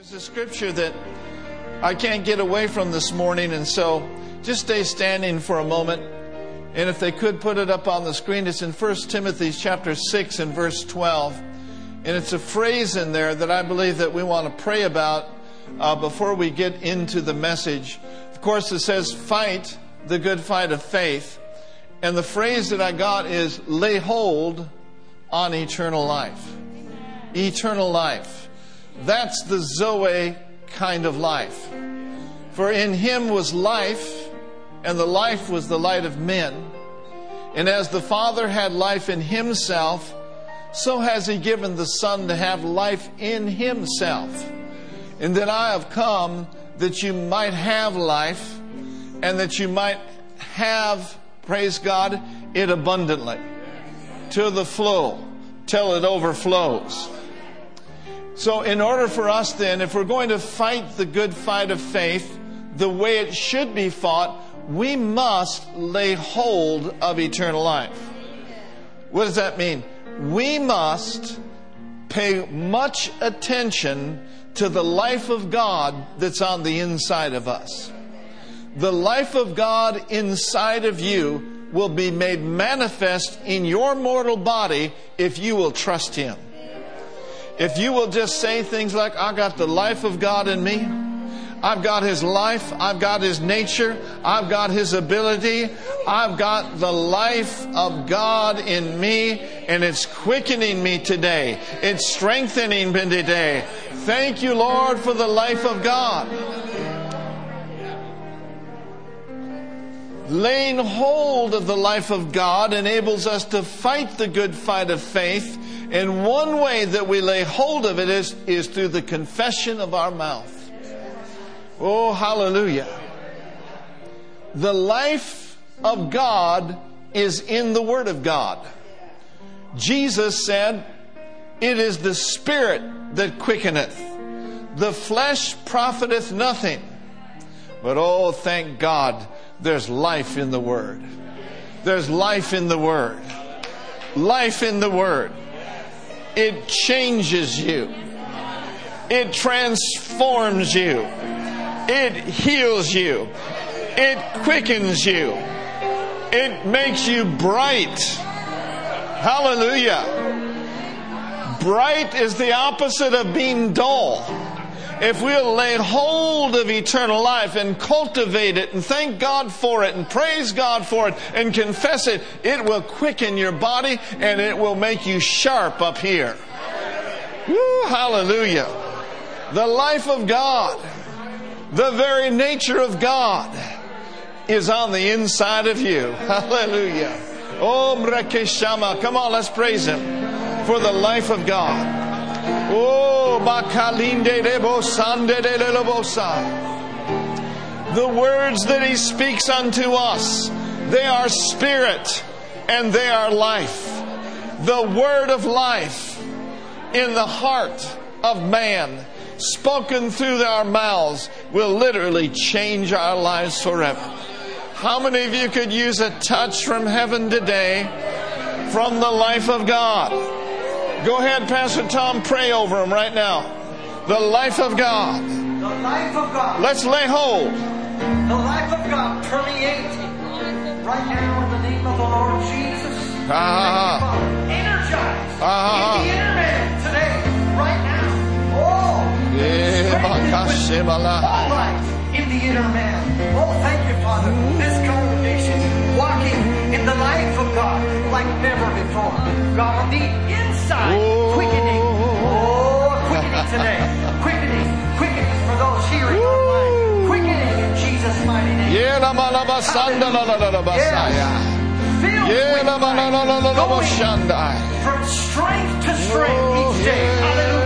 There's a scripture that I can't get away from this morning, and so just stay standing for a moment. And if they could put it up on the screen, it's in 1 Timothy chapter 6 and verse 12. And it's a phrase in there that I believe that we want to pray about uh, before we get into the message. Of course, it says, fight the good fight of faith. And the phrase that I got is lay hold on eternal life. Eternal life. That's the Zoe kind of life. For in him was life, and the life was the light of men. And as the Father had life in himself, so has he given the Son to have life in himself. And that I have come that you might have life, and that you might have, praise God, it abundantly. To the flow, till it overflows. So, in order for us then, if we're going to fight the good fight of faith the way it should be fought, we must lay hold of eternal life. What does that mean? We must pay much attention to the life of God that's on the inside of us. The life of God inside of you will be made manifest in your mortal body if you will trust Him. If you will just say things like, I got the life of God in me. I've got His life. I've got His nature. I've got His ability. I've got the life of God in me, and it's quickening me today. It's strengthening me today. Thank you, Lord, for the life of God. Laying hold of the life of God enables us to fight the good fight of faith and one way that we lay hold of it is, is through the confession of our mouth. Oh, hallelujah. The life of God is in the Word of God. Jesus said, It is the Spirit that quickeneth. The flesh profiteth nothing. But oh, thank God, there's life in the Word. There's life in the Word. Life in the Word. It changes you. It transforms you. It heals you. It quickens you. It makes you bright. Hallelujah. Bright is the opposite of being dull. If we'll lay hold of eternal life and cultivate it and thank God for it and praise God for it and confess it, it will quicken your body and it will make you sharp up here. Woo, hallelujah. The life of God, the very nature of God is on the inside of you. Hallelujah. Mrekeshama. Come on, let's praise Him for the life of God. Oh, de The words that He speaks unto us, they are spirit and they are life. The word of life in the heart of man, spoken through our mouths, will literally change our lives forever. How many of you could use a touch from heaven today from the life of God? Go ahead, Pastor Tom, pray over them right now. The life of God. The life of God. Let's lay hold. The life of God permeating right now in the name of the Lord Jesus. Ah. Energize Ah. in the inner man today, right now. Oh, Yeah, strengthened with Bakashimala. all life in the inner man. Oh, thank you, Father. This congregation walking in the life of God like never before. God the inside, Oh. quickening. Oh, quickening today. Quickening, quickening for those hearing online. Quickening in Jesus' mighty name. Yeah, la ma la la la la la ba Yes. Filled Yeah, with la la la la la la Going from strength to strength Oh, each day. Oh, Hallelujah.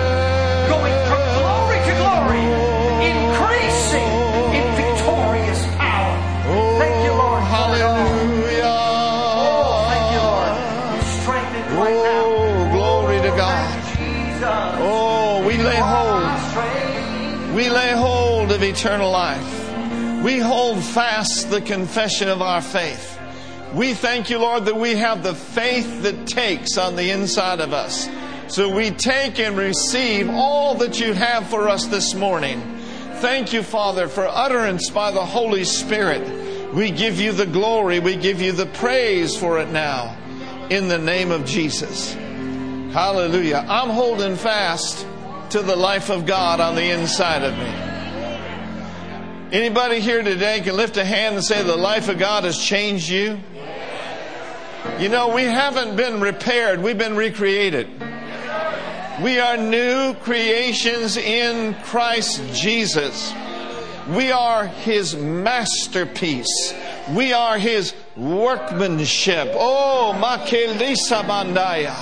Eternal life. We hold fast the confession of our faith. We thank you, Lord, that we have the faith that takes on the inside of us. So we take and receive all that you have for us this morning. Thank you, Father, for utterance by the Holy Spirit. We give you the glory, we give you the praise for it now in the name of Jesus. Hallelujah. I'm holding fast to the life of God on the inside of me. Anybody here today can lift a hand and say the life of God has changed you? You know, we haven't been repaired, we've been recreated. We are new creations in Christ Jesus. We are His masterpiece. We are His workmanship. Oh, Makelisa Bandaya.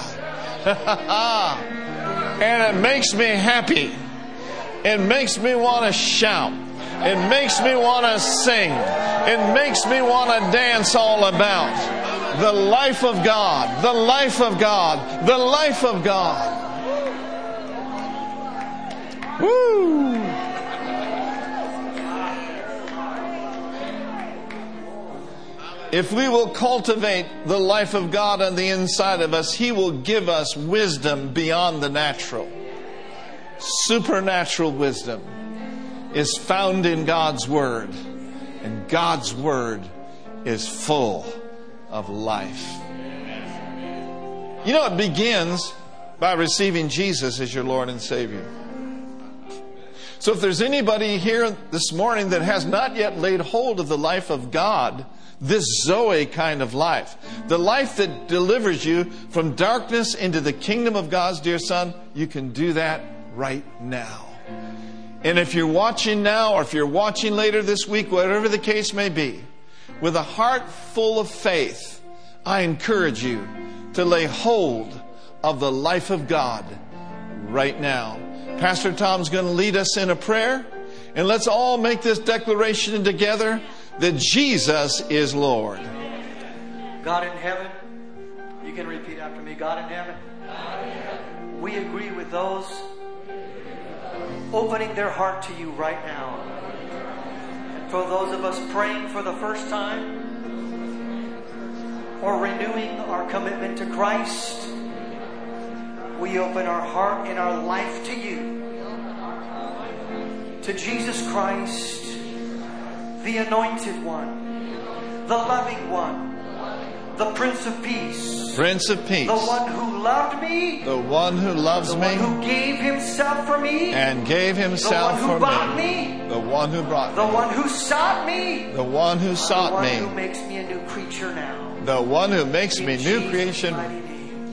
and it makes me happy. It makes me want to shout. It makes me want to sing. It makes me want to dance all about the life of God, the life of God, the life of God. Woo! If we will cultivate the life of God on the inside of us, He will give us wisdom beyond the natural. Supernatural wisdom is found in God's Word, and God's Word is full of life. You know, it begins by receiving Jesus as your Lord and Savior. So if there's anybody here this morning that has not yet laid hold of the life of God, this Zoe kind of life, the life that delivers you from darkness into the kingdom of God's dear Son, you can do that right now. And if you're watching now or if you're watching later this week, whatever the case may be, with a heart full of faith, I encourage you to lay hold of the life of God right now. Pastor Tom's going to lead us in a prayer, and let's all make this declaration together that Jesus is Lord. God in heaven, you can repeat after me God in heaven. We agree with those opening their heart to you right now. And for those of us praying for the first time or renewing our commitment to Christ, we open our heart and our life to you. To Jesus Christ, the anointed one, the loving one, the Prince of Peace, Prince of Peace, the one who loved me, the one who loves the me one who gave himself for me, and gave the himself one who for bought me, me, the one who brought the me, The one who sought me, the one who sought me. the one who makes me a new creature now. the one who makes In me new creation.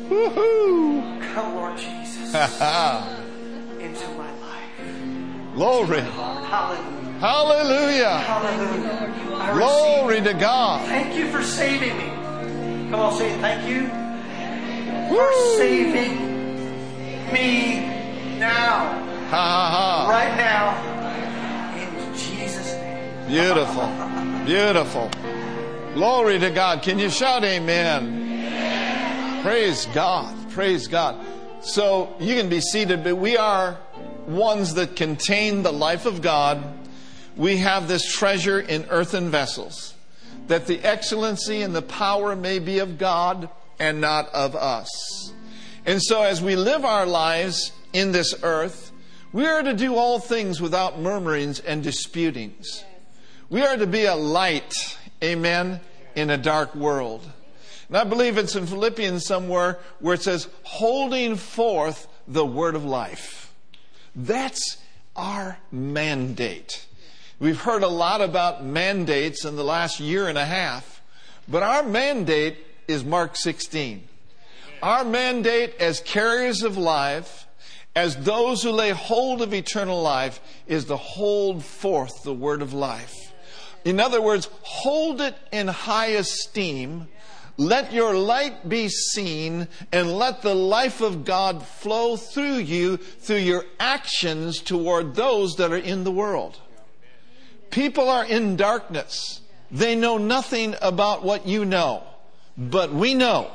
Woohoo! Come, Lord Jesus, into my life. Glory. Hallelujah. Hallelujah. Hallelujah. Glory to God. Thank you for saving me. Come on, say it. Thank you for saving me now, Ha ha ha. right now, in Jesus' name. Beautiful. Beautiful. Glory to God. Can you shout amen? Praise God. Praise God. So you can be seated, but we are ones that contain the life of God. We have this treasure in earthen vessels, that the excellency and the power may be of God and not of us. And so as we live our lives in this earth, we are to do all things without murmurings and disputings. We are to be a light, amen, in a dark world. And I believe it's in Philippians somewhere where it says, holding forth the word of life. That's our mandate. We've heard a lot about mandates in the last year and a half, but our mandate is Mark 16. Our mandate as carriers of life, as those who lay hold of eternal life, is to hold forth the word of life. In other words, hold it in high esteem. Let your light be seen and let the life of God flow through you through your actions toward those that are in the world. People are in darkness. They know nothing about what you know, but we know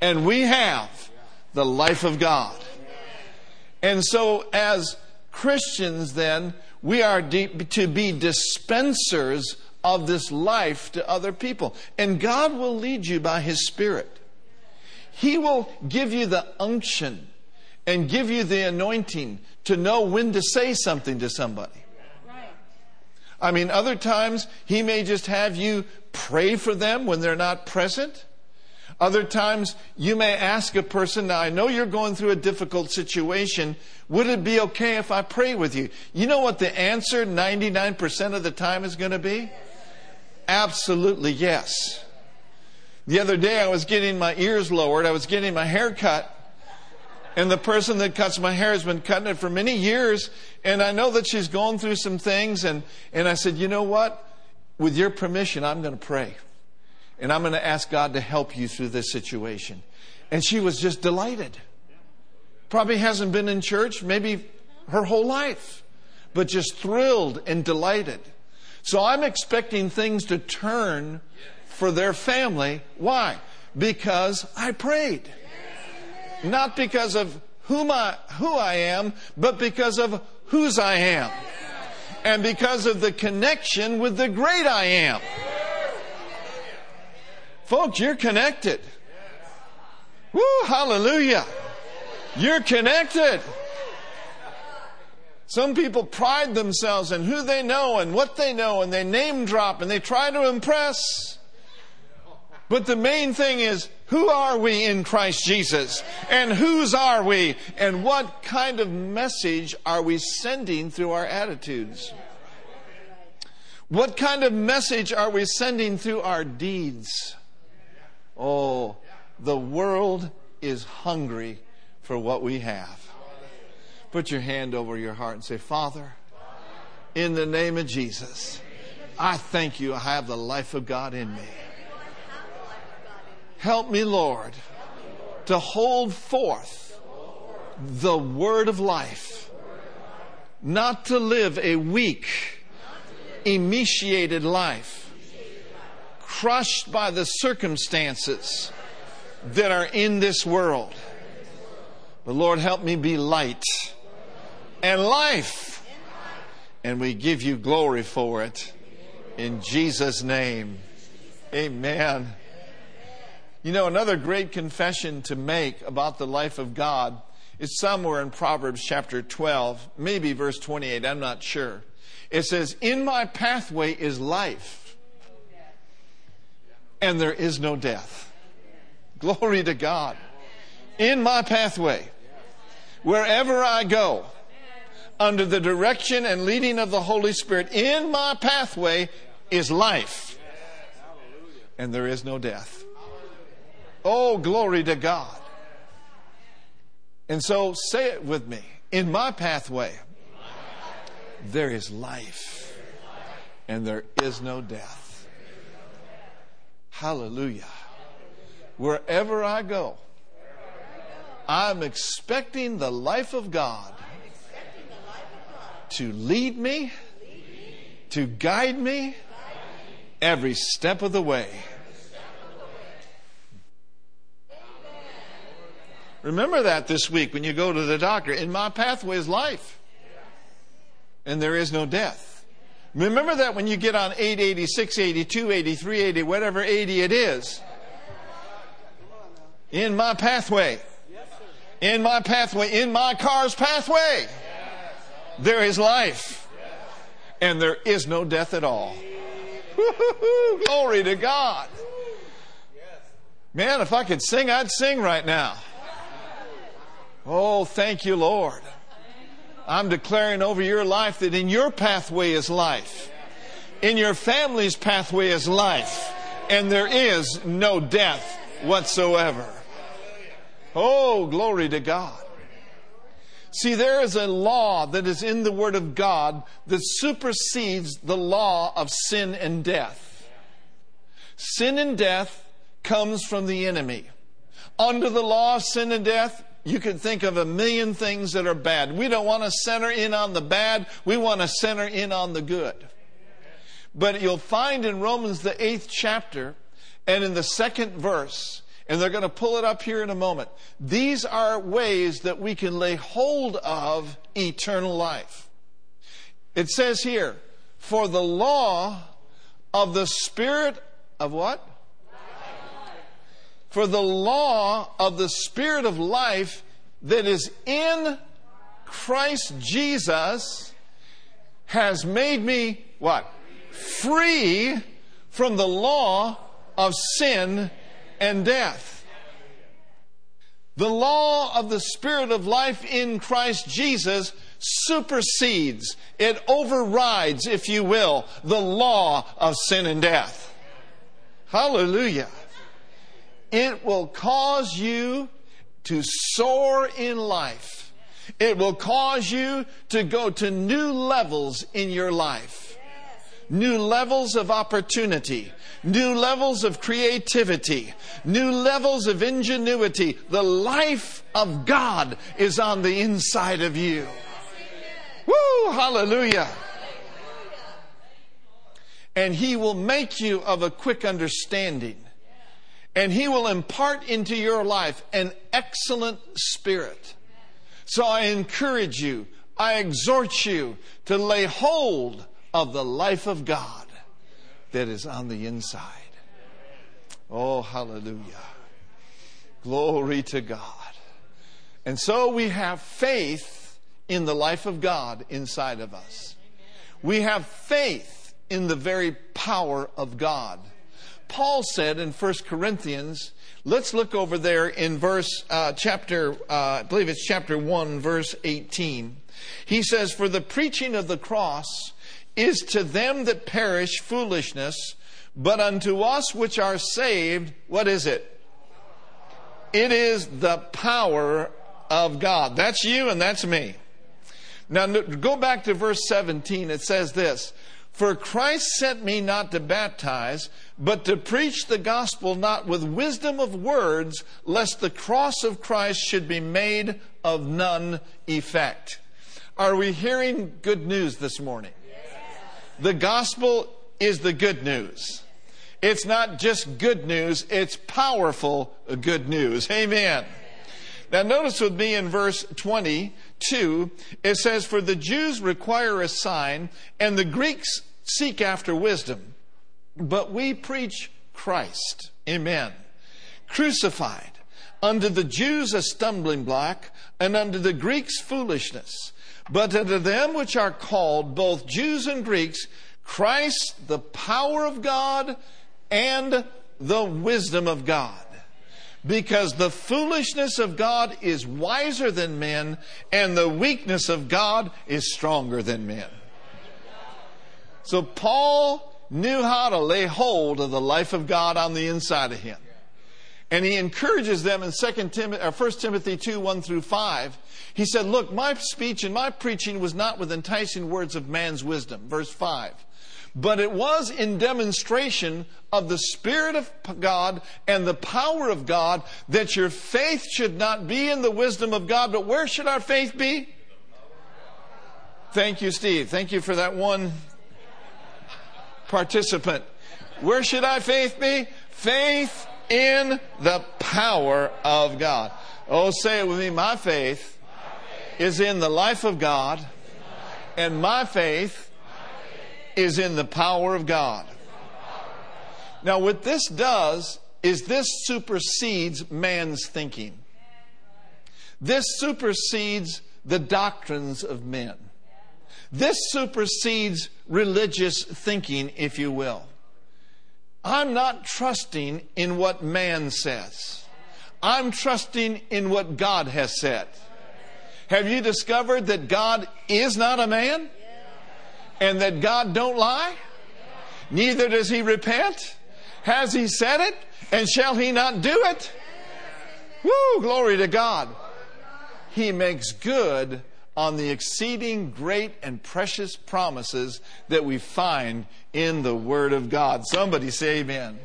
and we have the life of God. And so as Christians then, we are to be dispensers of this life to other people. And God will lead you by His Spirit. He will give you the unction and give you the anointing to know when to say something to somebody. I mean, other times He may just have you pray for them when they're not present. Other times you may ask a person, now I know you're going through a difficult situation. Would it be okay if I pray with you? You know what the answer 99% of the time is going to be? Absolutely yes. The other day I was getting my ears lowered. I was getting my hair cut. And the person that cuts my hair has been cutting it for many years. And I know that she's going through some things. And, and I said, you know what? With your permission, I'm going to pray. And I'm going to ask God to help you through this situation. And she was just delighted. Probably hasn't been in church maybe her whole life, but just thrilled and delighted. So I'm expecting things to turn for their family. Why? Because I prayed. Not because of whom I, who I am, but because of whose I am. And because of the connection with the great I am. Folks, you're connected. Woo, hallelujah. You're connected. Some people pride themselves in who they know and what they know, and they name drop and they try to impress. But the main thing is, who are we in Christ Jesus? And whose are we? And what kind of message are we sending through our attitudes? What kind of message are we sending through our deeds? Oh, the world is hungry for what we have. Put your hand over your heart and say, Father, in the name of Jesus, I thank you I have the life of God in me. Help me, Lord, to hold forth the word of life, not to live a weak, emaciated life, crushed by the circumstances that are in this world. But Lord, help me be light and life. And we give you glory for it. In Jesus' name. Amen. You know, another great confession to make about the life of God is somewhere in Proverbs chapter 12, maybe verse 28, I'm not sure. It says, In my pathway is life, and there is no death. Glory to God. In my pathway, wherever I go, under the direction and leading of the Holy Spirit, in my pathway is life, and there is no death. Oh, glory to God. And so say it with me. In my pathway, there is life, and there is no death. Hallelujah. Wherever I go, I'm expecting the life of God to lead me, to guide me every step of the way. Remember that this week when you go to the doctor. In my pathway is life, and there is no death. Remember that when you get on 880, 682, 83, 80, whatever 80 it is. In my pathway. In my pathway. In my car's pathway. There is life. And there is no death at all. Glory to God. Man, if I could sing, I'd sing right now. Oh, thank you, Lord. I'm declaring over your life that in your pathway is life. In your family's pathway is life. And there is no death whatsoever. Oh, glory to God. See, there is a law that is in the Word of God that supersedes the law of sin and death. Sin and death comes from the enemy. Under the law of sin and death, you could think of a million things that are bad. We don't want to center in on the bad, we want to center in on the good. But you'll find in Romans, the eighth chapter, and in the second verse, and they're going to pull it up here in a moment. These are ways that we can lay hold of eternal life. It says here, for the law of the Spirit of what? For the law of the Spirit of life that is in Christ Jesus has made me what? Free from the law of sin and death. The law of the Spirit of life in Christ Jesus supersedes, it overrides, if you will, the law of sin and death. Hallelujah. It will cause you to soar in life. It will cause you to go to new levels in your life. New levels of opportunity, new levels of creativity, new levels of ingenuity. The life of God is on the inside of you. Woo! Hallelujah. And He will make you of a quick understanding. And He will impart into your life an excellent spirit. So I encourage you, I exhort you to lay hold of the life of God that is on the inside. Oh, hallelujah. Glory to God. And so we have faith in the life of God inside of us. We have faith in the very power of God. Paul said in 1 Corinthians, let's look over there in verse, uh, chapter, uh, I believe it's chapter 1, verse 18. He says, For the preaching of the cross is to them that perish foolishness, but unto us which are saved, what is it? It is the power of God. That's you and that's me. Now, go back to verse 17. It says this For Christ sent me not to baptize, but to preach the gospel not with wisdom of words, lest the cross of Christ should be made of none effect. Are we hearing good news this morning? The gospel is the good news. It's not just good news, it's powerful good news. Amen. Now, notice with me in verse 22, it says, For the Jews require a sign, and the Greeks seek after wisdom. But we preach Christ. Amen. Crucified. Unto the Jews a stumbling block, and unto the Greeks foolishness. But unto them which are called, both Jews and Greeks, Christ, the power of God and the wisdom of God because the foolishness of God is wiser than men, and the weakness of God is stronger than men. So Paul knew how to lay hold of the life of God on the inside of him. And he encourages them in 2 Timothy, or 1 Timothy 2, 1 through 5. He said, Look, my speech and my preaching was not with enticing words of man's wisdom. Verse 5 but it was in demonstration of the Spirit of God and the power of God that your faith should not be in the wisdom of God, but where should our faith be? Thank you, Steve. Thank you for that one participant. Where should our faith be? Faith in the power of God. Oh, say it with me. My faith is in the life of God, and my faith is in the power of God. Now, what this does is this supersedes man's thinking. This supersedes the doctrines of men. This supersedes religious thinking, if you will. I'm not trusting in what man says. I'm trusting in what God has said. Have you discovered that God is not a man? and that God don't lie? Neither does he repent. Has he said it? And shall he not do it? Woo, glory to God. He makes good on the exceeding great and precious promises that we find in the Word of God. Somebody say amen.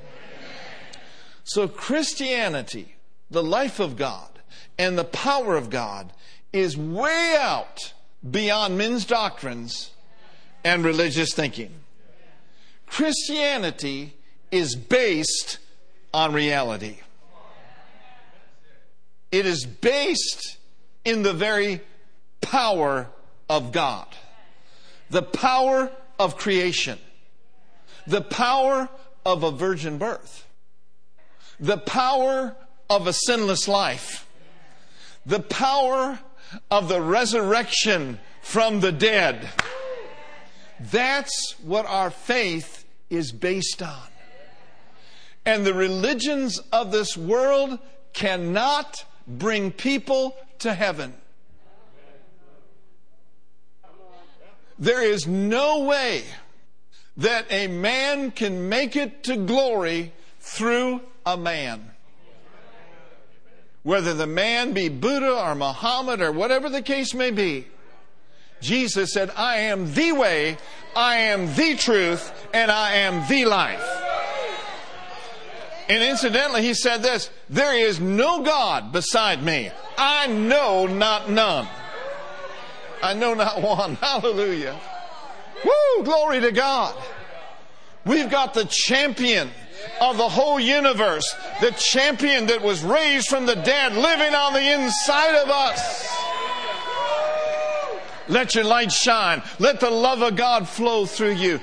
So Christianity, the life of God, and the power of God is way out beyond men's doctrines and religious thinking. Christianity is based on reality. It is based in the very power of God, the power of creation, the power of a virgin birth, the power of a sinless life, the power of the resurrection from the dead. That's what our faith is based on. And the religions of this world cannot bring people to heaven. There is no way that a man can make it to glory through a man. Whether the man be Buddha or Muhammad or whatever the case may be, Jesus said, I am the way, I am the truth, and I am the life. And incidentally, he said this There is no God beside me. I know not none. I know not one. Hallelujah. Woo! Glory to God. We've got the champion of the whole universe, the champion that was raised from the dead, living on the inside of us. Let your light shine. Let the love of God flow through you.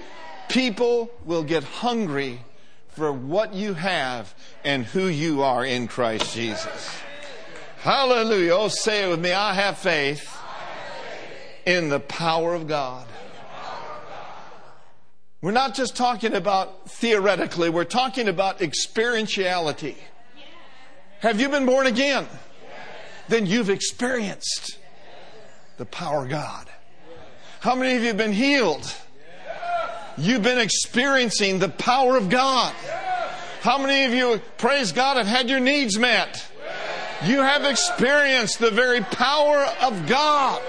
People will get hungry for what you have and who you are in Christ Jesus. Hallelujah. Oh, say it with me. I have faith in the power of God. We're not just talking about theoretically, we're talking about experientiality. Have you been born again? Then you've experienced the power of God. How many of you have been healed? You've been experiencing the power of God. How many of you, praise God, have had your needs met? You have experienced the very power of God.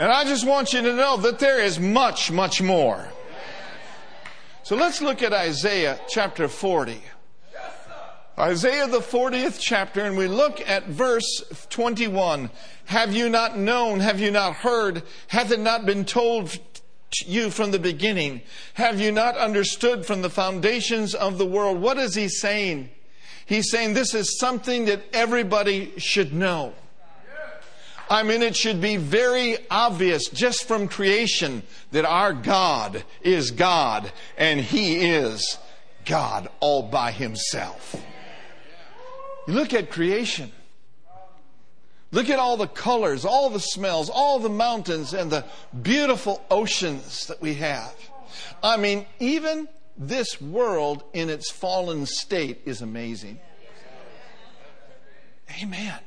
And I just want you to know that there is much, much more. So let's look at Isaiah chapter 40. Isaiah the 40th chapter, and we look at verse 21. Have you not known? Have you not heard? Hath it not been told to you from the beginning? Have you not understood from the foundations of the world? What is he saying? He's saying this is something that everybody should know. I mean, it should be very obvious just from creation that our God is God and He is God all by Himself. You look at creation. Look at all the colors, all the smells, all the mountains, and the beautiful oceans that we have. I mean, even this world in its fallen state is amazing. Amen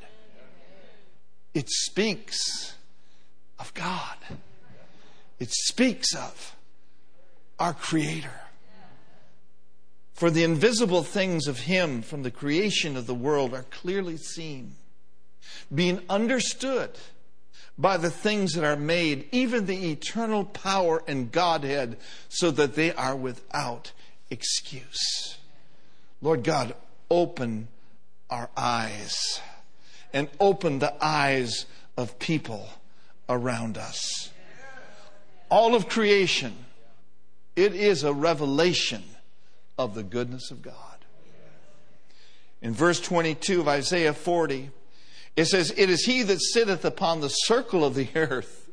it speaks of God. It speaks of our Creator. For the invisible things of Him from the creation of the world are clearly seen, being understood by the things that are made, even the eternal power and Godhead, so that they are without excuse. Lord God, open our eyes and open the eyes of people around us. All of creation, it is a revelation of the goodness of God. In verse 22 of Isaiah 40, it says, It is he that sitteth upon the circle of the earth,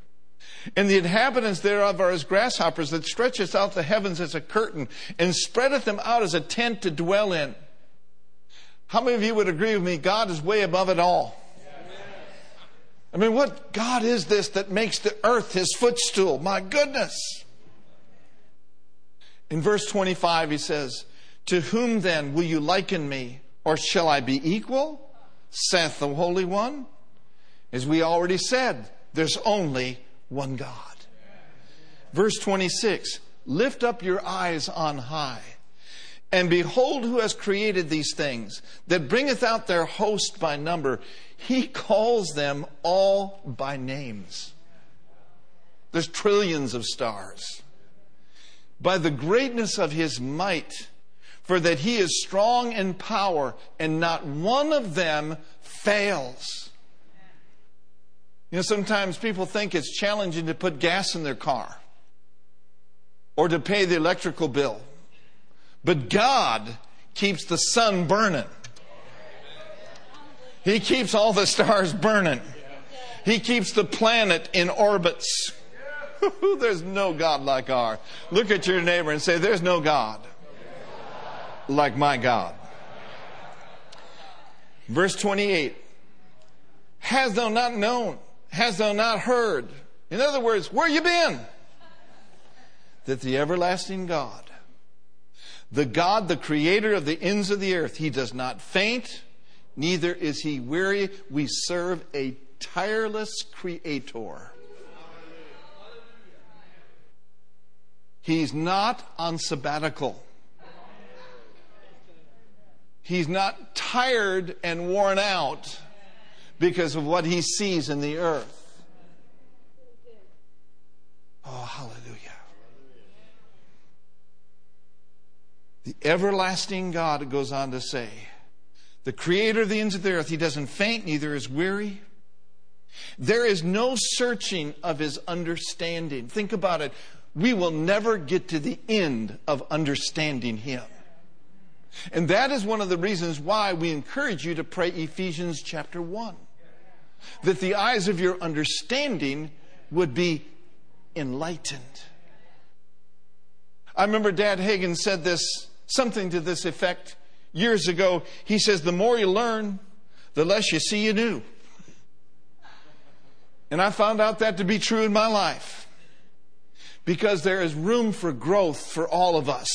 and the inhabitants thereof are as grasshoppers, that stretcheth out the heavens as a curtain, and spreadeth them out as a tent to dwell in. How many of you would agree with me? God is way above it all. I mean, what God is this that makes the earth his footstool? My goodness. In verse 25, he says, To whom then will you liken me, or shall I be equal? saith the Holy One. As we already said, there's only one God. Verse 26 Lift up your eyes on high and behold, who has created these things, that bringeth out their host by number. He calls them all by names. There's trillions of stars. By the greatness of his might, for that he is strong in power, and not one of them fails. You know, sometimes people think it's challenging to put gas in their car or to pay the electrical bill but God keeps the sun burning. He keeps all the stars burning. He keeps the planet in orbits. There's no God like ours. Look at your neighbor and say, There's no God like my God. Verse 28 Has thou not known? Has thou not heard? In other words, where you been? That the everlasting God, the God, the creator of the ends of the earth, he does not faint, neither is he weary. We serve a tireless creator. He's not on sabbatical. He's not tired and worn out because of what he sees in the earth. The everlasting God, goes on to say, the creator of the ends of the earth, he doesn't faint, neither is weary. There is no searching of his understanding. Think about it. We will never get to the end of understanding him. And that is one of the reasons why we encourage you to pray Ephesians chapter 1. That the eyes of your understanding would be enlightened. I remember Dad Hagin said this, something to this effect years ago. He says, The more you learn, the less you see you do. And I found out that to be true in my life. Because there is room for growth for all of us.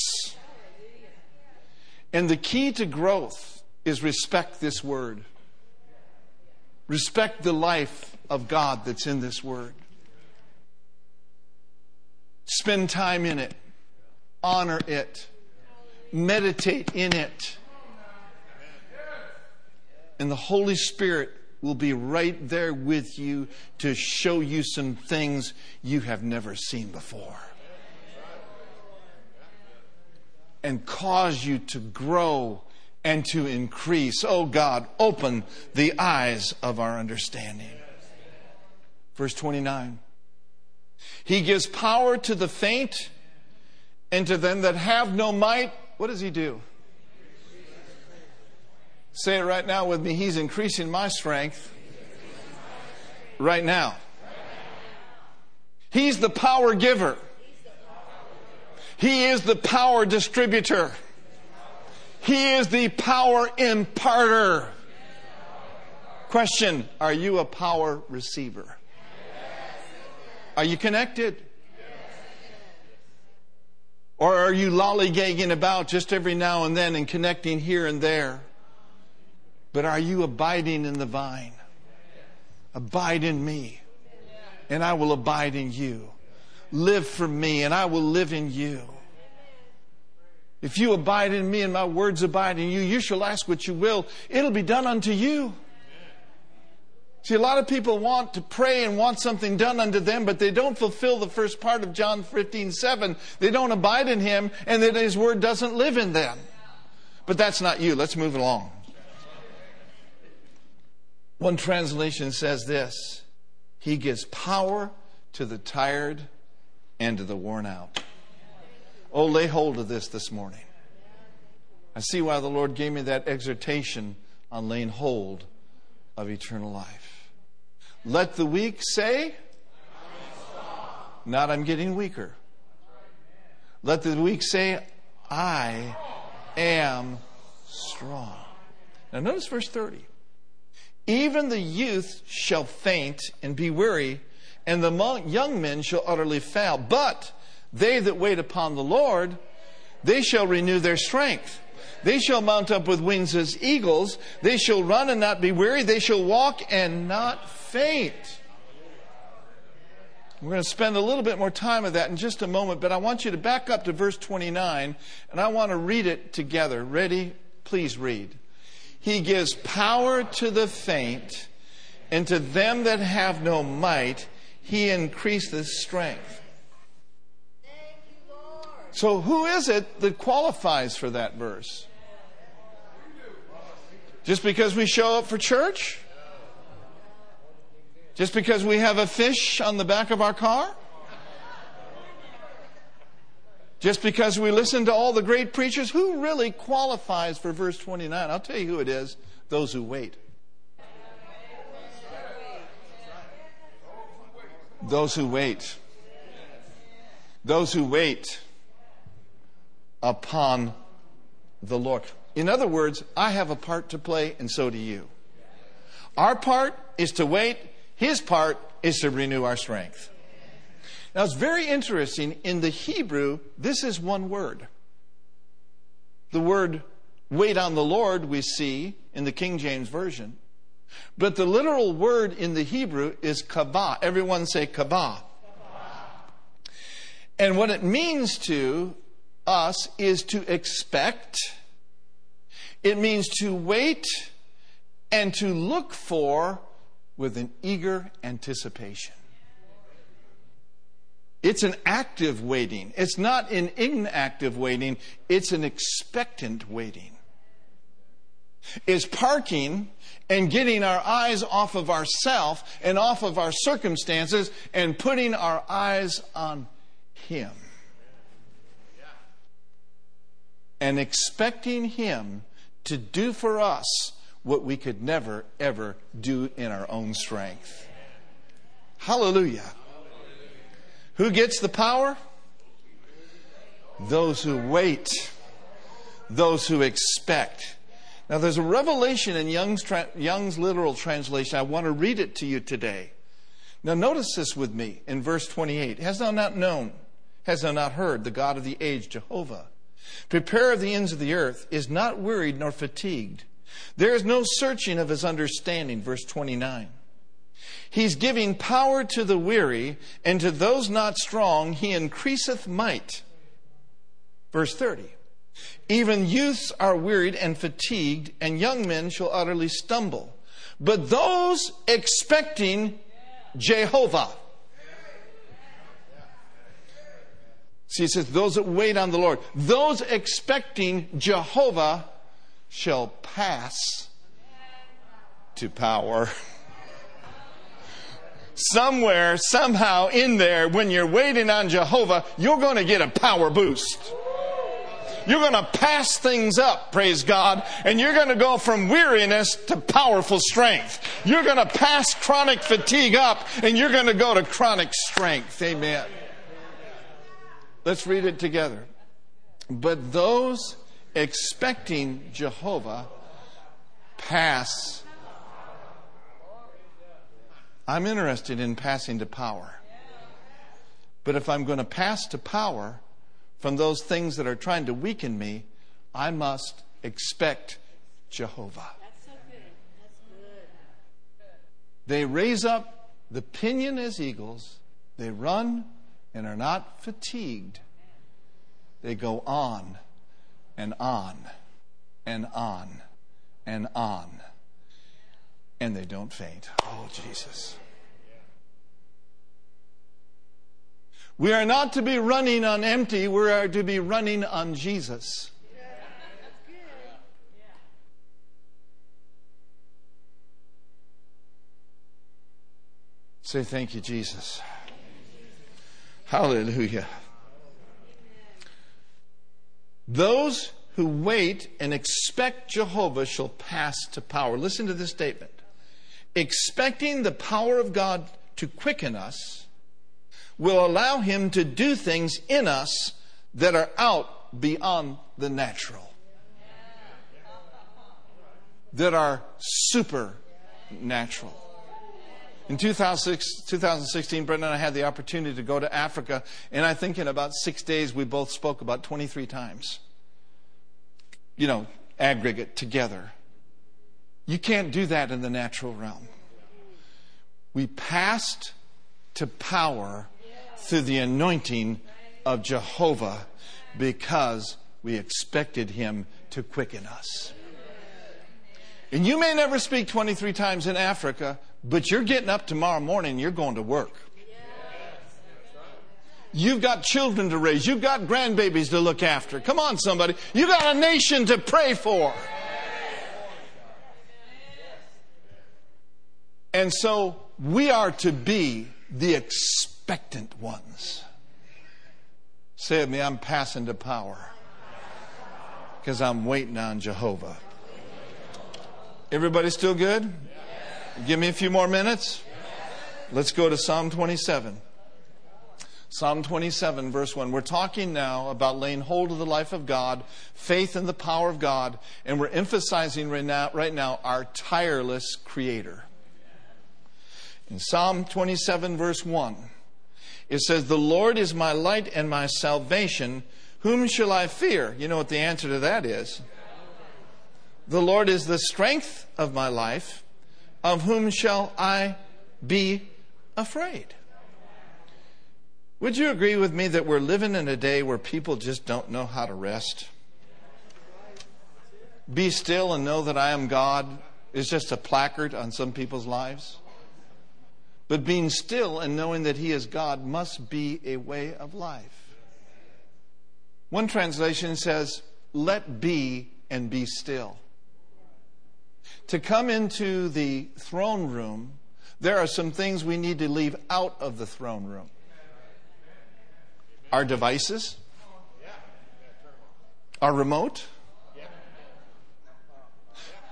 And the key to growth is respect this word. Respect the life of God that's in this word. Spend time in it. Honor it. Meditate in it. And the Holy Spirit will be right there with you to show you some things you have never seen before. and cause you to grow and to increase. Oh God, open the eyes of our understanding. Verse 29. He gives power to the faint and to them that have no might. What does he do? Say it right now with me. He's increasing my strength right now. He's the power giver. He is the power distributor. He is the power imparter. Question Are you a power receiver? Are you connected? Or are you lollygagging about just every now and then and connecting here and there? But are you abiding in the vine? Abide in me, and I will abide in you. Live for me, and I will live in you. If you abide in me and my words abide in you, you shall ask what you will. It'll be done unto you. See, a lot of people want to pray and want something done unto them, but they don't fulfill the first part of John 15, 7. They don't abide in Him, and then His Word doesn't live in them. But that's not you. Let's move along. One translation says this He gives power to the tired and to the worn out. Oh, lay hold of this this morning. I see why the Lord gave me that exhortation on laying hold of eternal life. Let the weak say, Not I'm getting weaker. Let the weak say, I am strong. Now notice verse 30. Even the youth shall faint and be weary, and the young men shall utterly fail. But they that wait upon the Lord, they shall renew their strength. They shall mount up with wings as eagles. They shall run and not be weary. They shall walk and not faint. We're going to spend a little bit more time with that in just a moment, but I want you to back up to verse 29 and I want to read it together. Ready? Please read. He gives power to the faint, and to them that have no might, he increases strength. So, who is it that qualifies for that verse? Just because we show up for church? Just because we have a fish on the back of our car? Just because we listen to all the great preachers? Who really qualifies for verse 29? I'll tell you who it is those who wait. Those who wait. Those who wait upon the Lord. In other words, I have a part to play, and so do you. Our part is to wait, His part is to renew our strength. Now, it's very interesting. In the Hebrew, this is one word. The word wait on the Lord we see in the King James Version. But the literal word in the Hebrew is kabah. Everyone say kabah. And what it means to us is to expect, it means to wait and to look for with an eager anticipation. It's an active waiting. It's not an inactive waiting, it's an expectant waiting. It's parking and getting our eyes off of ourself and off of our circumstances and putting our eyes on Him. And expecting Him to do for us what we could never, ever do in our own strength. Hallelujah. Who gets the power? Those who wait, those who expect. Now, there's a revelation in Young's, Young's literal translation. I want to read it to you today. Now, notice this with me in verse 28. Has thou not known, has thou not heard, the God of the age, Jehovah, preparer of the ends of the earth, is not wearied nor fatigued. There is no searching of his understanding, verse 29. He's giving power to the weary, and to those not strong, he increaseth might. Verse 30. Even youths are wearied and fatigued, and young men shall utterly stumble. But those expecting Jehovah. See, it says, those that wait on the Lord, those expecting Jehovah shall pass to power. Somewhere, somehow in there, when you're waiting on Jehovah, you're going to get a power boost. You're going to pass things up, praise God, and you're going to go from weariness to powerful strength. You're going to pass chronic fatigue up and you're going to go to chronic strength. Amen. Let's read it together. But those expecting Jehovah pass. I'm interested in passing to power. But if I'm going to pass to power, from those things that are trying to weaken me, I must expect Jehovah. That's so good. That's good. They raise up the pinion as eagles. They run and are not fatigued. They go on and on and on and on. And they don't faint. Oh, Jesus. We are not to be running on empty, we are to be running on Jesus. Say thank you, Jesus. Hallelujah. Those who wait and expect Jehovah shall pass to power. Listen to this statement. Expecting the power of God to quicken us will allow Him to do things in us that are out beyond the natural, that are supernatural. In 2016, Brenda and I had the opportunity to go to Africa, and I think in about six days we both spoke about 23 times. You know, aggregate together. You can't do that in the natural realm. We passed to power through the anointing of Jehovah because we expected Him to quicken us. And you may never speak 23 times in Africa, but you're getting up tomorrow morning you're going to work. You've got children to raise. You've got grandbabies to look after. Come on, somebody. You've got a nation to pray for. And so we are to be the expectant ones. Say with me, I'm passing to power because I'm waiting on Jehovah. Everybody still good? Give me a few more minutes. Let's go to Psalm 27. Psalm 27, verse 1. We're talking now about laying hold of the life of God, faith in the power of God, and we're emphasizing right now, right now our tireless Creator. In Psalm 27, verse 1, it says, The Lord is my light and my salvation. Whom shall I fear? You know what the answer to that is. The Lord is the strength of my life. Of whom shall I be afraid? Would you agree with me that we're living in a day where people just don't know how to rest? Be still and know that I am God is just a placard on some people's lives. But being still and knowing that He is God must be a way of life. One translation says, let be and be still. To come into the throne room, there are some things we need to leave out of the throne room our devices, our remote.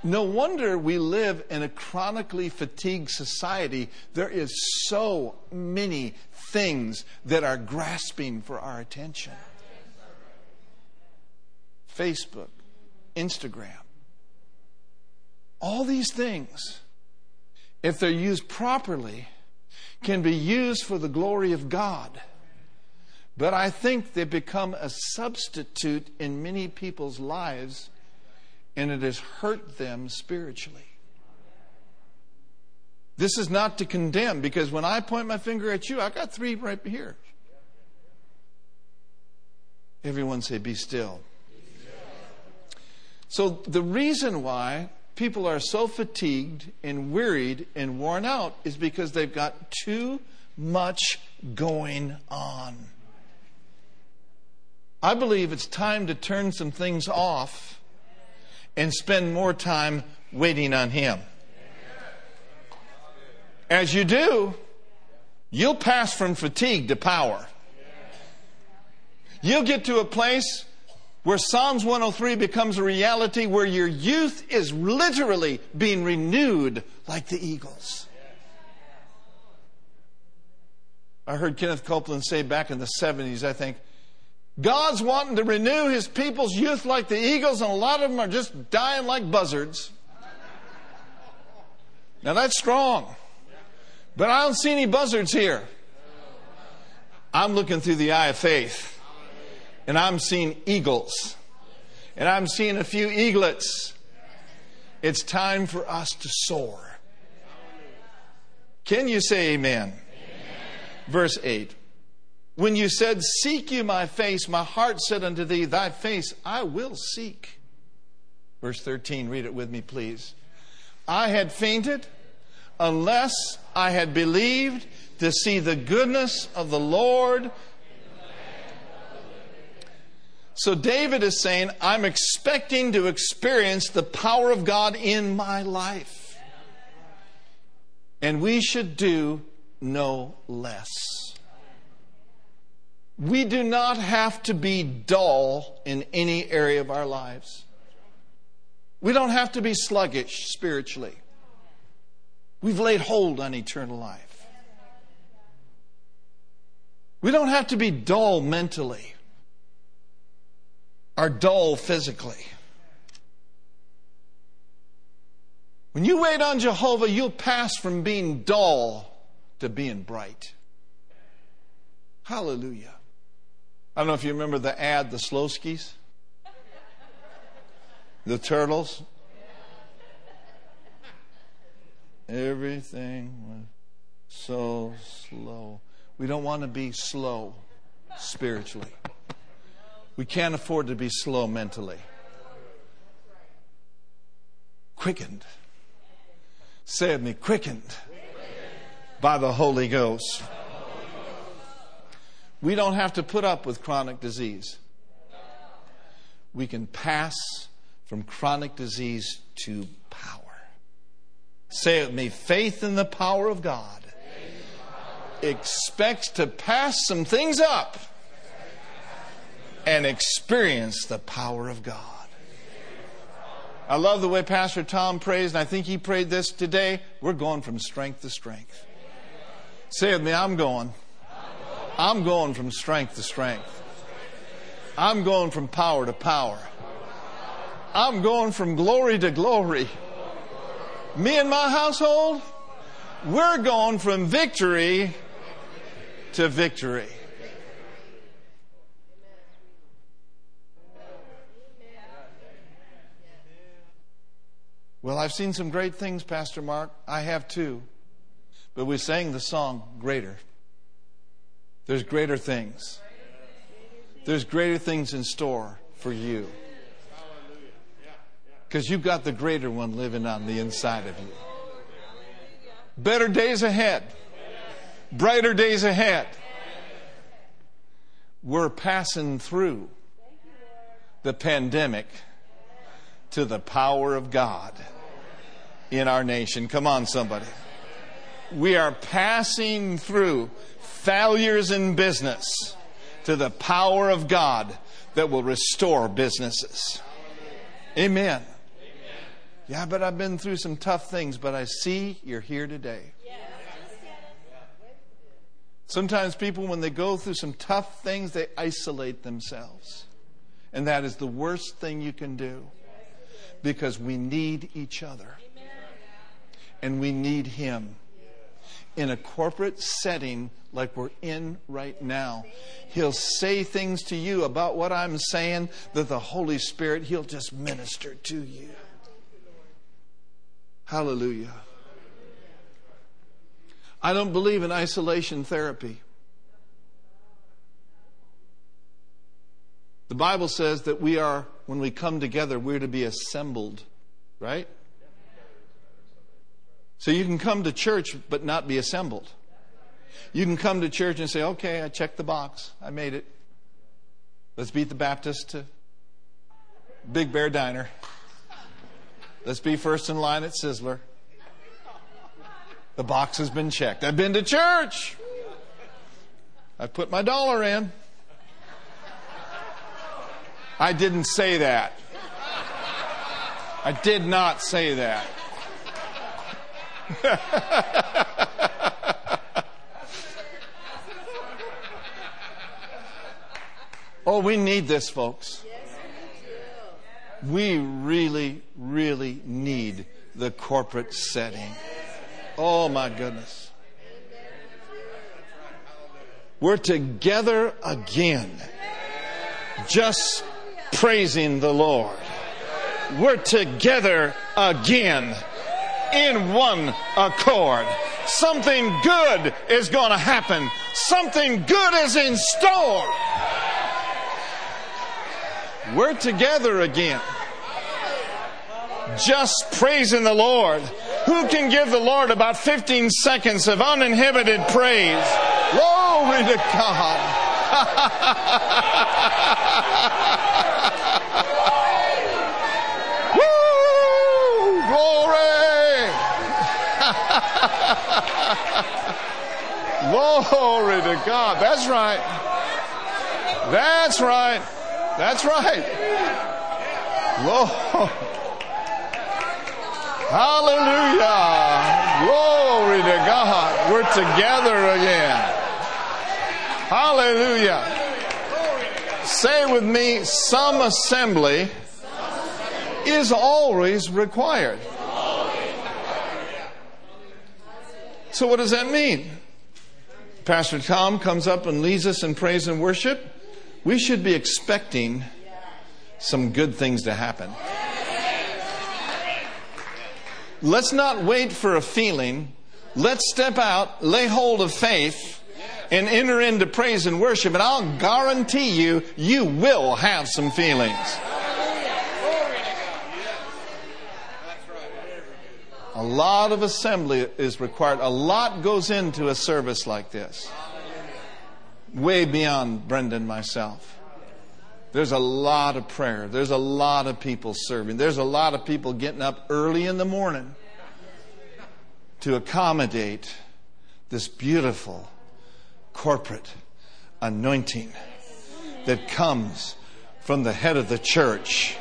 No wonder we live in a chronically fatigued society. There is so many things that are grasping for our attention. Facebook, Instagram, all these things, if they're used properly, can be used for the glory of God. But I think they become a substitute in many people's lives, and it has hurt them spiritually. This is not to condemn, because when I point my finger at you, I got three right here. Everyone say, Be still. So, the reason why people are so fatigued and wearied and worn out is because they've got too much going on. I believe it's time to turn some things off and spend more time waiting on Him. As you do, you'll pass from fatigue to power. You'll get to a place where Psalms 103 becomes a reality where your youth is literally being renewed like the eagles. I heard Kenneth Copeland say back in the 70s, I think, God's wanting to renew his people's youth like the eagles, and a lot of them are just dying like buzzards. Now that's strong. But I don't see any buzzards here. I'm looking through the eye of faith. And I'm seeing eagles. And I'm seeing a few eaglets. It's time for us to soar. Can you say amen? amen? Verse 8. When you said, Seek you my face, my heart said unto thee, Thy face I will seek. Verse 13, read it with me, please. I had fainted unless I had believed to see the goodness of the Lord. So David is saying, I'm expecting to experience the power of God in my life. And we should do no less. We do not have to be dull in any area of our lives. We don't have to be sluggish spiritually. We've laid hold on eternal life. We don't have to be dull mentally or dull physically. When you wait on Jehovah, you'll pass from being dull to being bright. Hallelujah. I don't know if you remember the ad, the Slowskys, the turtles. Everything was so slow. We don't want to be slow spiritually. We can't afford to be slow mentally. Quickened. Say me, quickened by the Holy Ghost. We don't have to put up with chronic disease. We can pass from chronic disease to power. Say it me faith in the power of God expects to pass some things up and experience the power of God. I love the way Pastor Tom prays, and I think he prayed this today. We're going from strength to strength. Say with me, I'm going I'm going from strength to strength. I'm going from power to power. I'm going from glory to glory. Me and my household, we're going from victory to victory. Well, I've seen some great things, Pastor Mark. I have too. But we sang the song Greater. There's greater things. There's greater things in store for you. Because you've got the greater one living on the inside of you. Better days ahead. Brighter days ahead. We're passing through the pandemic to the power of God in our nation. Come on, somebody. We are passing through failures in business to the power of God that will restore businesses. Amen. Yeah, but I've been through some tough things, but I see you're here today. Sometimes people, when they go through some tough things, they isolate themselves. And that is the worst thing you can do because we need each other and we need Him. In a corporate setting like we're in right now, He'll say things to you about what I'm saying that the Holy Spirit, He'll just minister to you. Hallelujah. I don't believe in isolation therapy. The Bible says that we are, when we come together, we're to be assembled, right? So you can come to church but not be assembled. You can come to church and say, okay, I checked the box. I made it. Let's beat the Baptist to Black Bear Diner. Let's be first in line at Sizzler. The box has been checked. I've been to church. I put my dollar in. I didn't say that. I did not say that. oh, we need this, folks. We really, really need the corporate setting. Oh, my goodness. We're together again, just praising the Lord. We're together again in one accord. Something good is going to happen. Something good is in store. We're together again. Just praising the Lord. Who can give the Lord about 15 seconds of uninhibited praise? Glory to God. Glory to God. That's right. That's right. That's right. Lord. Hallelujah. Glory to God. We're together again. Hallelujah. Say with me, some assembly is always required. So, what does that mean? Pastor Tom comes up and leads us in praise and worship. We should be expecting some good things to happen. Let's not wait for a feeling. Let's step out, lay hold of faith, and enter into praise and worship. And I'll guarantee you, you will have some feelings. A lot of assembly is required. A lot goes into a service like this. Way beyond Brenda and myself. There's a lot of prayer. There's a lot of people serving. There's a lot of people getting up early in the morning to accommodate this beautiful corporate anointing that comes from the head of the church.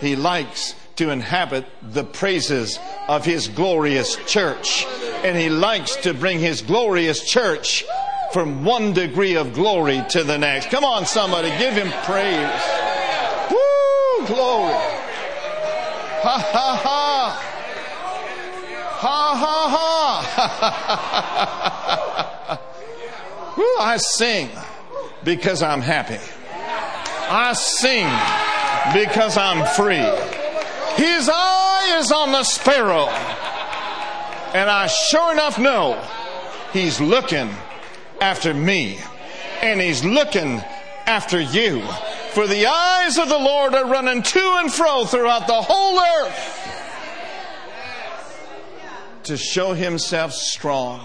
He likes to inhabit the praises of his glorious church. And he likes to bring his glorious church from one degree of glory to the next. Come on, somebody, give him praise. Woo, glory. Ha ha ha. Ha ha ha. Woo, I sing because I'm happy. I sing because I'm free. His eye is on the sparrow. And I sure enough know he's looking after me. And he's looking after you. For the eyes of the Lord are running to and fro throughout the whole earth to show himself strong.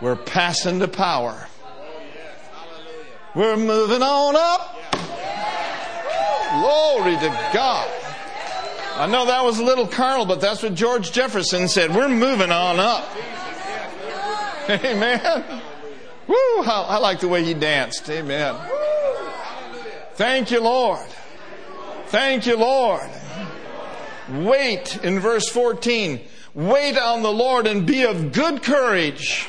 We're passing to power. We're moving on up. Glory to God. I know that was a little carnal, but that's what George Jefferson said. We're moving on up. Amen. Woo! I like the way he danced. Amen. Thank you, Lord. Thank you, Lord. Wait in verse 14. Wait on the Lord and be of good courage,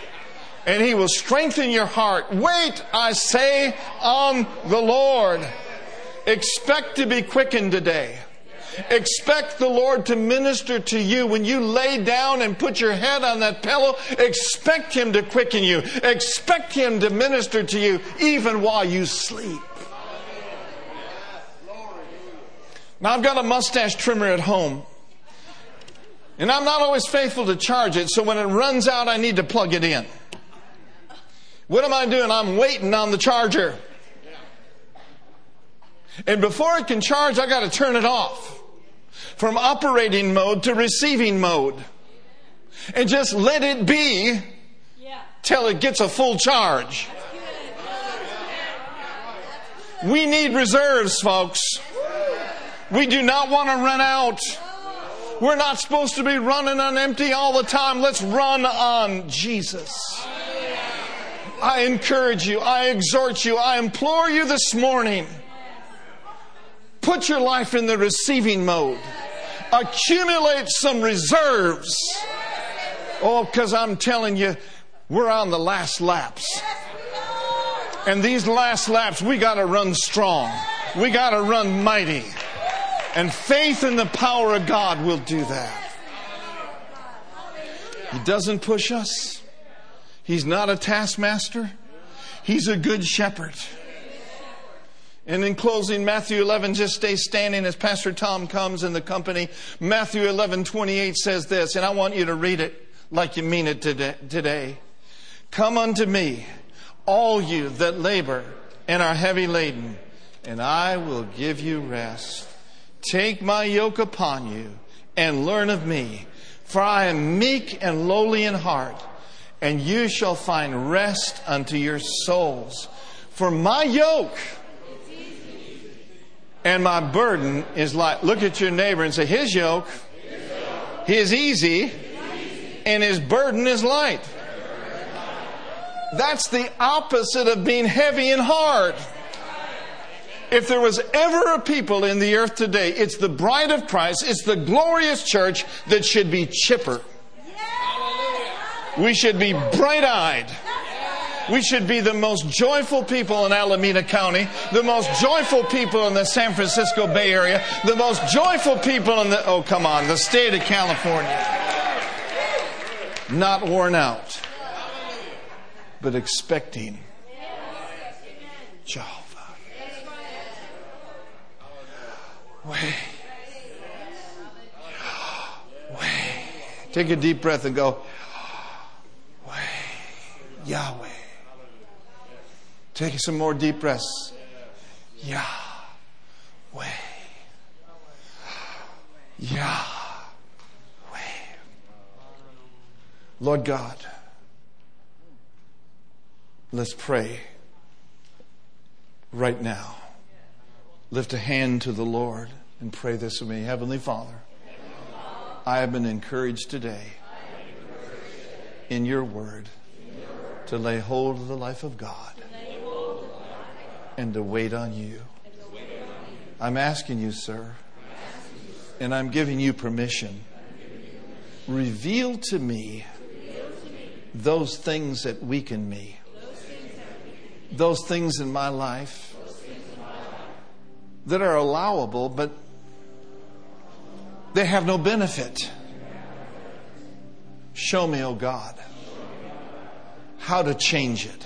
and he will strengthen your heart. Wait, I say, on the Lord. Expect to be quickened today. Expect the Lord to minister to you when you lay down and put your head on that pillow. Expect Him to quicken you. Expect Him to minister to you even while you sleep. Now, I've got a mustache trimmer at home. And I'm not always faithful to charge it, so when it runs out, I need to plug it in. What am I doing? I'm waiting on the charger. And before it can charge, I got to turn it off from operating mode to receiving mode. And just let it be till it gets a full charge. We need reserves, folks. We do not want to run out. We're not supposed to be running on empty all the time. Let's run on Jesus. I encourage you, I exhort you, I implore you this morning Put your life in the receiving mode. Accumulate some reserves. Oh, because I'm telling you, we're on the last laps. And these last laps, we got to run strong. We got to run mighty. And faith in the power of God will do that. He doesn't push us. He's not a taskmaster. He's a good shepherd. And in closing, Matthew 11, just stay standing as Pastor Tom comes in the company. Matthew 11, 28 says this, and I want you to read it like you mean it today. Come unto me, all you that labor and are heavy laden, and I will give you rest. Take my yoke upon you and learn of me, for I am meek and lowly in heart, and you shall find rest unto your souls. For my yoke, and my burden is light. Look at your neighbor and say, His yoke, his easy, and his burden is light. That's the opposite of being heavy and hard. If there was ever a people in the earth today, it's the bride of Christ, it's the glorious church that should be chipper. We should be bright eyed. We should be the most joyful people in Alameda County, the most joyful people in the San Francisco Bay Area, the most joyful people in the, oh, come on, the state of California. Not worn out, but expecting Jehovah. Wait. Wait. Take a deep breath and go, Wait. Yahweh. Take some more deep breaths. Yahweh. Yahweh. Lord God, let's pray right now. Lift a hand to the Lord and pray this with me. Heavenly Father, I have been encouraged today in your word to lay hold of the life of God and to wait on you. I'm asking you, sir, and I'm giving you permission. Reveal to me those things that weaken me, those things in my life that are allowable, but they have no benefit. Show me, O oh God, how to change it.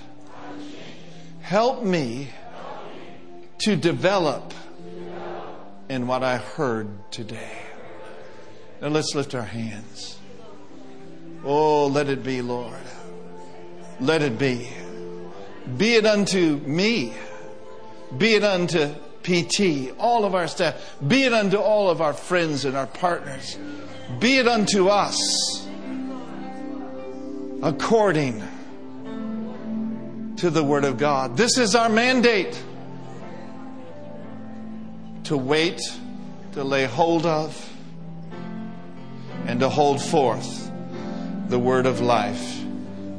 Help me to develop in what I heard today. Now let's lift our hands. Oh, let it be, Lord. Let it be. Be it unto me. Be it unto PT, all of our staff. Be it unto all of our friends and our partners. Be it unto us according to the Word of God. This is our mandate to wait, to lay hold of, and to hold forth the word of life.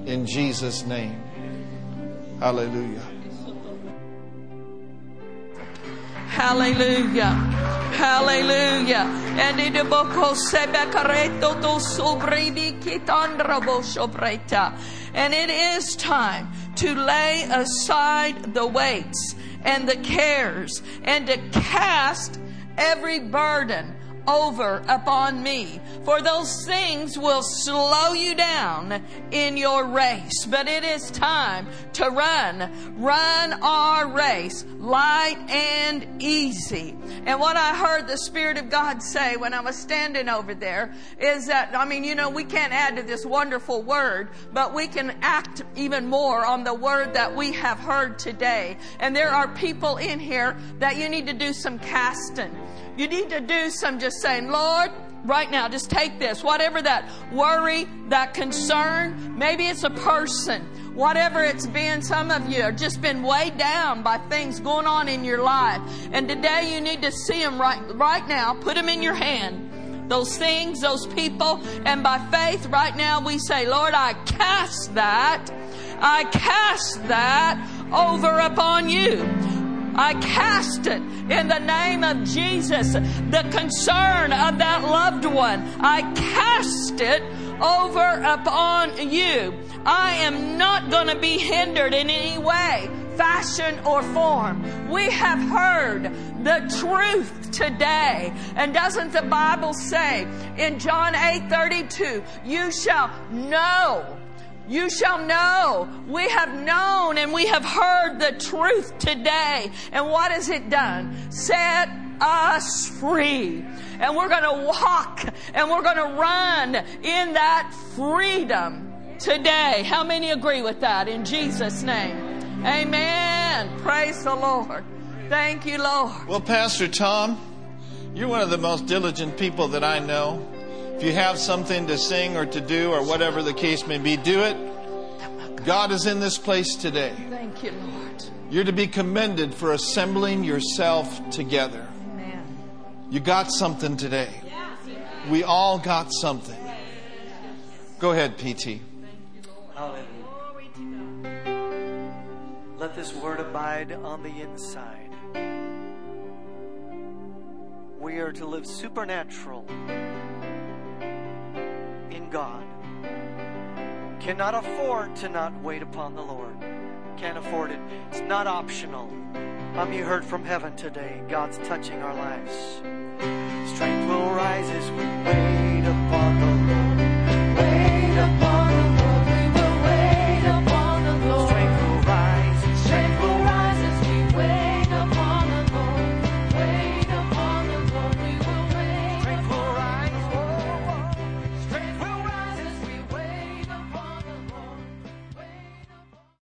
In Jesus' name. Hallelujah. Hallelujah. Hallelujah. And in the book of to Kitandrabo. And it is time to lay aside the weights and the cares and to cast every burden over upon me. For those things will slow you down in your race. But it is time to run. Run our race light and easy. And what I heard the Spirit of God say when I was standing over there is that, I mean, you know, we can't add to this wonderful word, but we can act even more on the word that we have heard today. And there are people in here that you need to do some casting. You need to do some just saying, Lord, right now, just take this. Whatever that worry, that concern, maybe it's a person, whatever it's been, some of you have just been weighed down by things going on in your life. And today you need to see them right, right now. Put them in your hand. Those things, those people. And by faith, right now we say, Lord, I cast that. I cast that over upon you. I cast it in the name of Jesus. The concern of that loved one, I cast it over upon you. I am not going to be hindered in any way, fashion, or form. We have heard the truth today. And doesn't the Bible say in John 8 32, you shall know you shall know. We have known and we have heard the truth today. And what has it done? Set us free. And we're going to walk and we're going to run in that freedom today. How many agree with that in Jesus' name? Amen. Praise the Lord. Thank you, Lord. Well, Pastor Tom, you're one of the most diligent people that I know. If you have something to sing or to do or whatever the case may be, do it. God is in this place today. Thank you, Lord. You're to be commended for assembling yourself together. Amen. You got something today. We all got something. Go ahead, PT. Hallelujah. Let this word abide on the inside. We are to live supernatural in God. Cannot afford to not wait upon the Lord. Can't afford it. It's not optional. How you heard from heaven today? God's touching our lives. Strength will rise as we wait upon the Lord. Wait